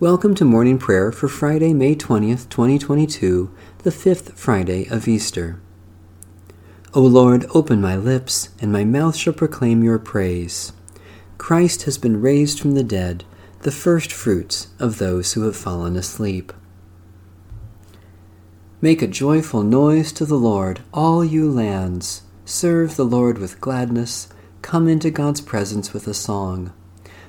Welcome to morning prayer for Friday, May 20th, 2022, the fifth Friday of Easter. O Lord, open my lips, and my mouth shall proclaim your praise. Christ has been raised from the dead, the first fruits of those who have fallen asleep. Make a joyful noise to the Lord, all you lands. Serve the Lord with gladness. Come into God's presence with a song.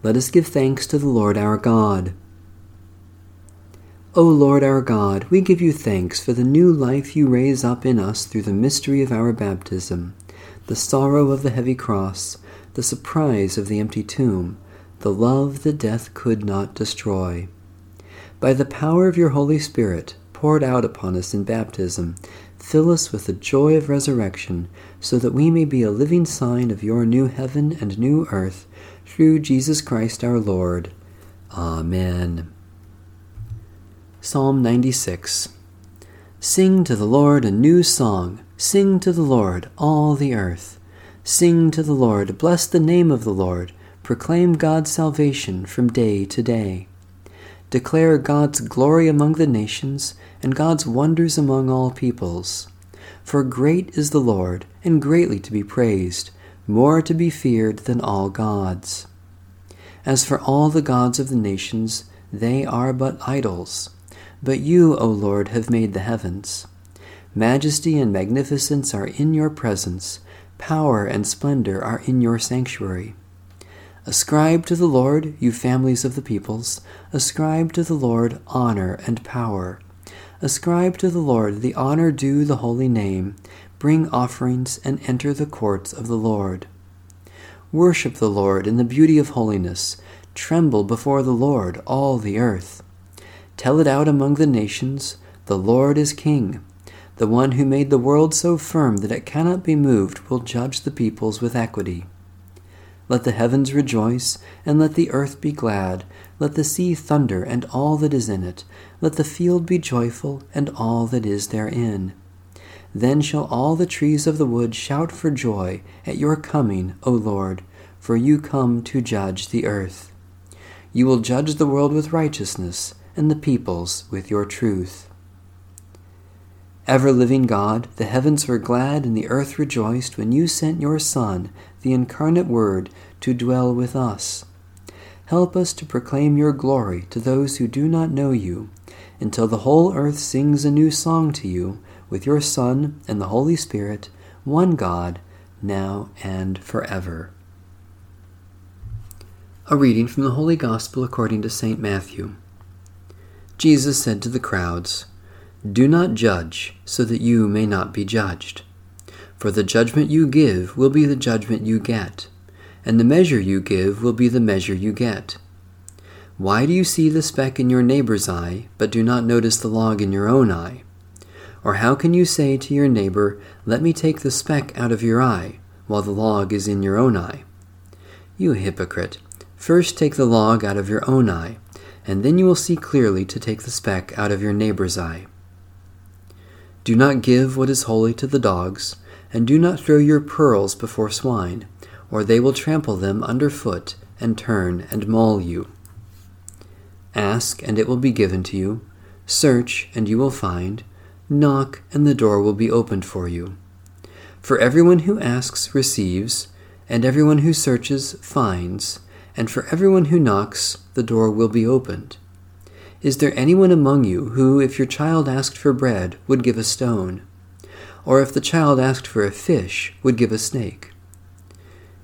Let us give thanks to the Lord our God. O Lord our God, we give you thanks for the new life you raise up in us through the mystery of our baptism, the sorrow of the heavy cross, the surprise of the empty tomb, the love that death could not destroy. By the power of your Holy Spirit, poured out upon us in baptism, fill us with the joy of resurrection, so that we may be a living sign of your new heaven and new earth through Jesus Christ our Lord. Amen. Psalm 96 Sing to the Lord a new song. Sing to the Lord, all the earth. Sing to the Lord, bless the name of the Lord. Proclaim God's salvation from day to day. Declare God's glory among the nations and God's wonders among all peoples. For great is the Lord, and greatly to be praised more to be feared than all gods. As for all the gods of the nations, they are but idols. But you, O Lord, have made the heavens. Majesty and magnificence are in your presence, power and splendor are in your sanctuary. Ascribe to the Lord, you families of the peoples, ascribe to the Lord honor and power. Ascribe to the Lord the honor due the holy name bring offerings, and enter the courts of the Lord. Worship the Lord in the beauty of holiness. Tremble before the Lord, all the earth. Tell it out among the nations The Lord is King. The one who made the world so firm that it cannot be moved will judge the peoples with equity. Let the heavens rejoice, and let the earth be glad. Let the sea thunder, and all that is in it. Let the field be joyful, and all that is therein. Then shall all the trees of the wood shout for joy at your coming, O Lord, for you come to judge the earth. You will judge the world with righteousness, and the peoples with your truth. Ever living God, the heavens were glad and the earth rejoiced when you sent your Son, the incarnate Word, to dwell with us. Help us to proclaim your glory to those who do not know you, until the whole earth sings a new song to you with your Son and the Holy Spirit, one God, now and forever. A reading from the Holy Gospel according to St. Matthew. Jesus said to the crowds, Do not judge, so that you may not be judged. For the judgment you give will be the judgment you get, and the measure you give will be the measure you get. Why do you see the speck in your neighbor's eye, but do not notice the log in your own eye? Or how can you say to your neighbor, Let me take the speck out of your eye, while the log is in your own eye? You hypocrite, first take the log out of your own eye, and then you will see clearly to take the speck out of your neighbor's eye. Do not give what is holy to the dogs, and do not throw your pearls before swine, or they will trample them under foot and turn and maul you. Ask, and it will be given to you. Search, and you will find. Knock, and the door will be opened for you. For everyone who asks receives, and everyone who searches finds, and for everyone who knocks the door will be opened. Is there anyone among you who, if your child asked for bread, would give a stone? Or if the child asked for a fish, would give a snake?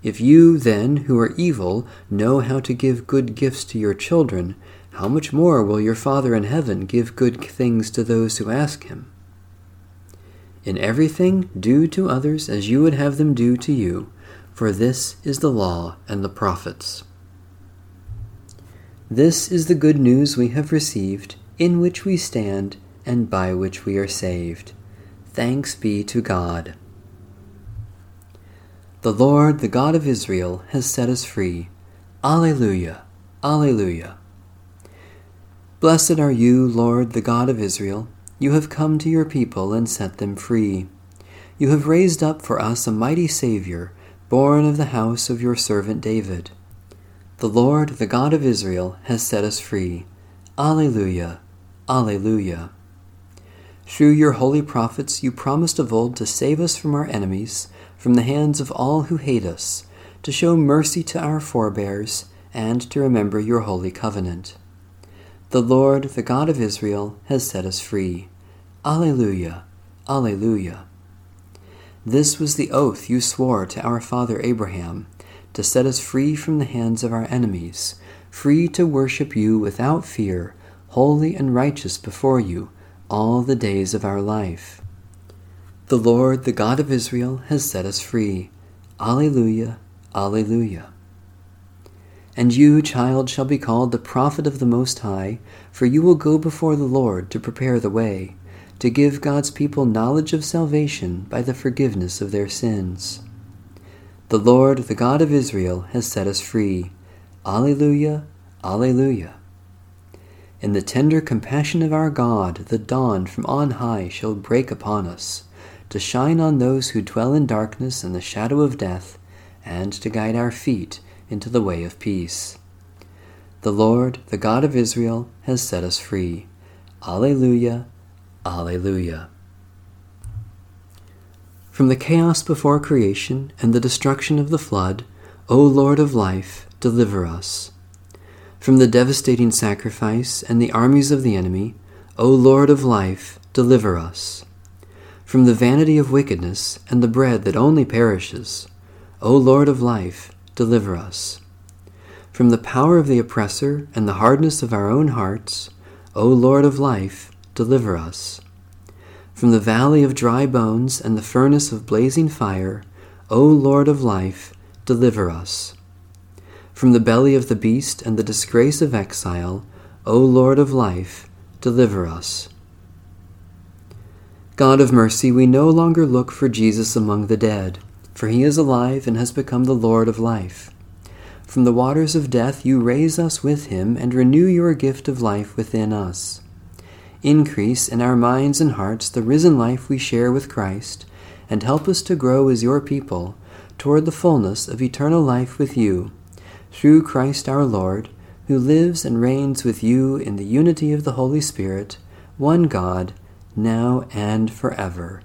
If you, then, who are evil, know how to give good gifts to your children, how much more will your Father in heaven give good things to those who ask him? In everything, do to others as you would have them do to you, for this is the law and the prophets. This is the good news we have received in which we stand and by which we are saved. Thanks be to God. The Lord, the God of Israel, has set us free. Alleluia, Alleluia. Blessed are you, Lord, the God of Israel. You have come to your people and set them free. You have raised up for us a mighty Saviour, born of the house of your servant David. The Lord, the God of Israel, has set us free. Alleluia, Alleluia. Through your holy prophets, you promised of old to save us from our enemies, from the hands of all who hate us, to show mercy to our forebears, and to remember your holy covenant. The Lord, the God of Israel, has set us free. Alleluia, Alleluia. This was the oath you swore to our father Abraham, to set us free from the hands of our enemies, free to worship you without fear, holy and righteous before you all the days of our life. The Lord, the God of Israel, has set us free. Alleluia, Alleluia. And you, child, shall be called the prophet of the Most High, for you will go before the Lord to prepare the way, to give God's people knowledge of salvation by the forgiveness of their sins. The Lord, the God of Israel, has set us free. Alleluia, Alleluia. In the tender compassion of our God, the dawn from on high shall break upon us, to shine on those who dwell in darkness and the shadow of death, and to guide our feet into the way of peace. The Lord, the God of Israel, has set us free. Alleluia, Alleluia. From the chaos before creation and the destruction of the flood, O Lord of life, deliver us. From the devastating sacrifice and the armies of the enemy, O Lord of life, deliver us. From the vanity of wickedness and the bread that only perishes, O Lord of life, deliver us. From the power of the oppressor and the hardness of our own hearts, O Lord of life, deliver us. From the valley of dry bones and the furnace of blazing fire, O Lord of life, deliver us. From the belly of the beast and the disgrace of exile, O Lord of life, deliver us. God of mercy, we no longer look for Jesus among the dead, for he is alive and has become the Lord of life. From the waters of death you raise us with him and renew your gift of life within us. Increase in our minds and hearts the risen life we share with Christ, and help us to grow as your people toward the fullness of eternal life with you through Christ our Lord, who lives and reigns with you in the unity of the Holy Spirit, one God, now and forever.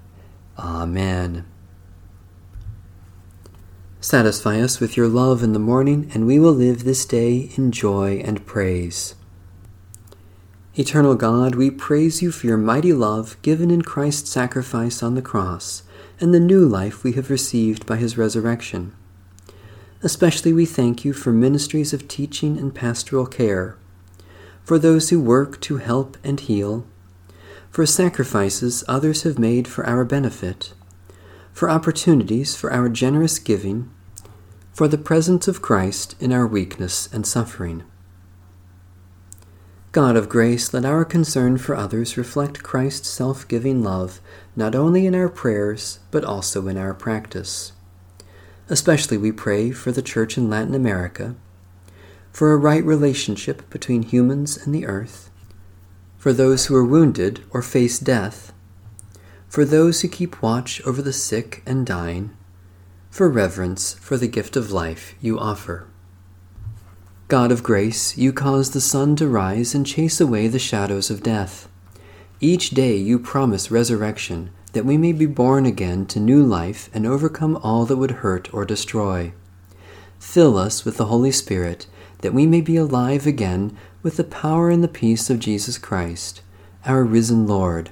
Amen. Satisfy us with your love in the morning, and we will live this day in joy and praise. Eternal God, we praise you for your mighty love given in Christ's sacrifice on the cross, and the new life we have received by his resurrection. Especially we thank you for ministries of teaching and pastoral care, for those who work to help and heal, for sacrifices others have made for our benefit, for opportunities for our generous giving, for the presence of Christ in our weakness and suffering. God of grace, let our concern for others reflect Christ's self giving love not only in our prayers, but also in our practice. Especially we pray for the Church in Latin America, for a right relationship between humans and the earth, for those who are wounded or face death, for those who keep watch over the sick and dying, for reverence for the gift of life you offer. God of grace, you cause the sun to rise and chase away the shadows of death. Each day you promise resurrection that we may be born again to new life and overcome all that would hurt or destroy. Fill us with the Holy Spirit, that we may be alive again with the power and the peace of Jesus Christ, our risen Lord.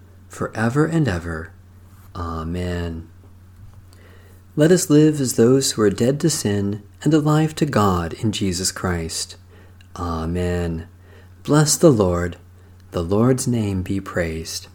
for ever and ever. Amen. Let us live as those who are dead to sin and alive to God in Jesus Christ. Amen. Bless the Lord. The Lord's name be praised.